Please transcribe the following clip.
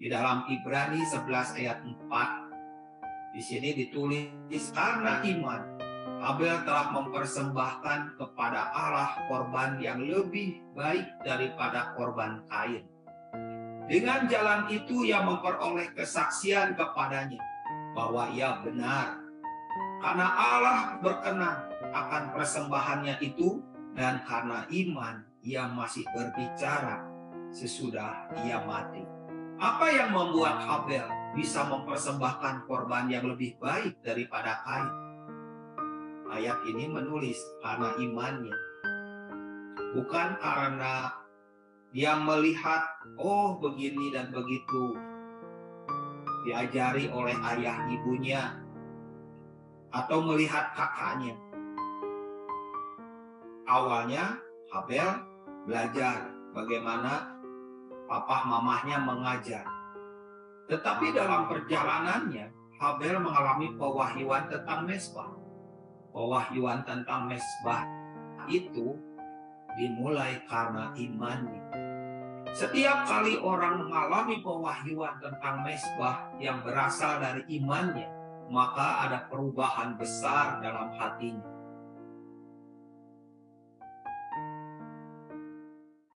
Di dalam Ibrani 11 ayat 4, di sini ditulis karena iman, Abel telah mempersembahkan kepada Allah korban yang lebih baik daripada korban Kain. Dengan jalan itu ia memperoleh kesaksian kepadanya bahwa ia benar. Karena Allah berkenan akan persembahannya itu dan karena iman ia masih berbicara sesudah ia mati. Apa yang membuat Abel bisa mempersembahkan korban yang lebih baik daripada Kain? ayat ini menulis karena imannya. Bukan karena dia melihat, oh begini dan begitu. Diajari oleh ayah ibunya. Atau melihat kakaknya. Awalnya Habel belajar bagaimana papa mamahnya mengajar. Tetapi dalam perjalanannya, Habel mengalami pewahyuan tentang mesbah pewahyuan tentang mesbah itu dimulai karena imannya. Setiap kali orang mengalami pewahyuan tentang mesbah yang berasal dari imannya, maka ada perubahan besar dalam hatinya.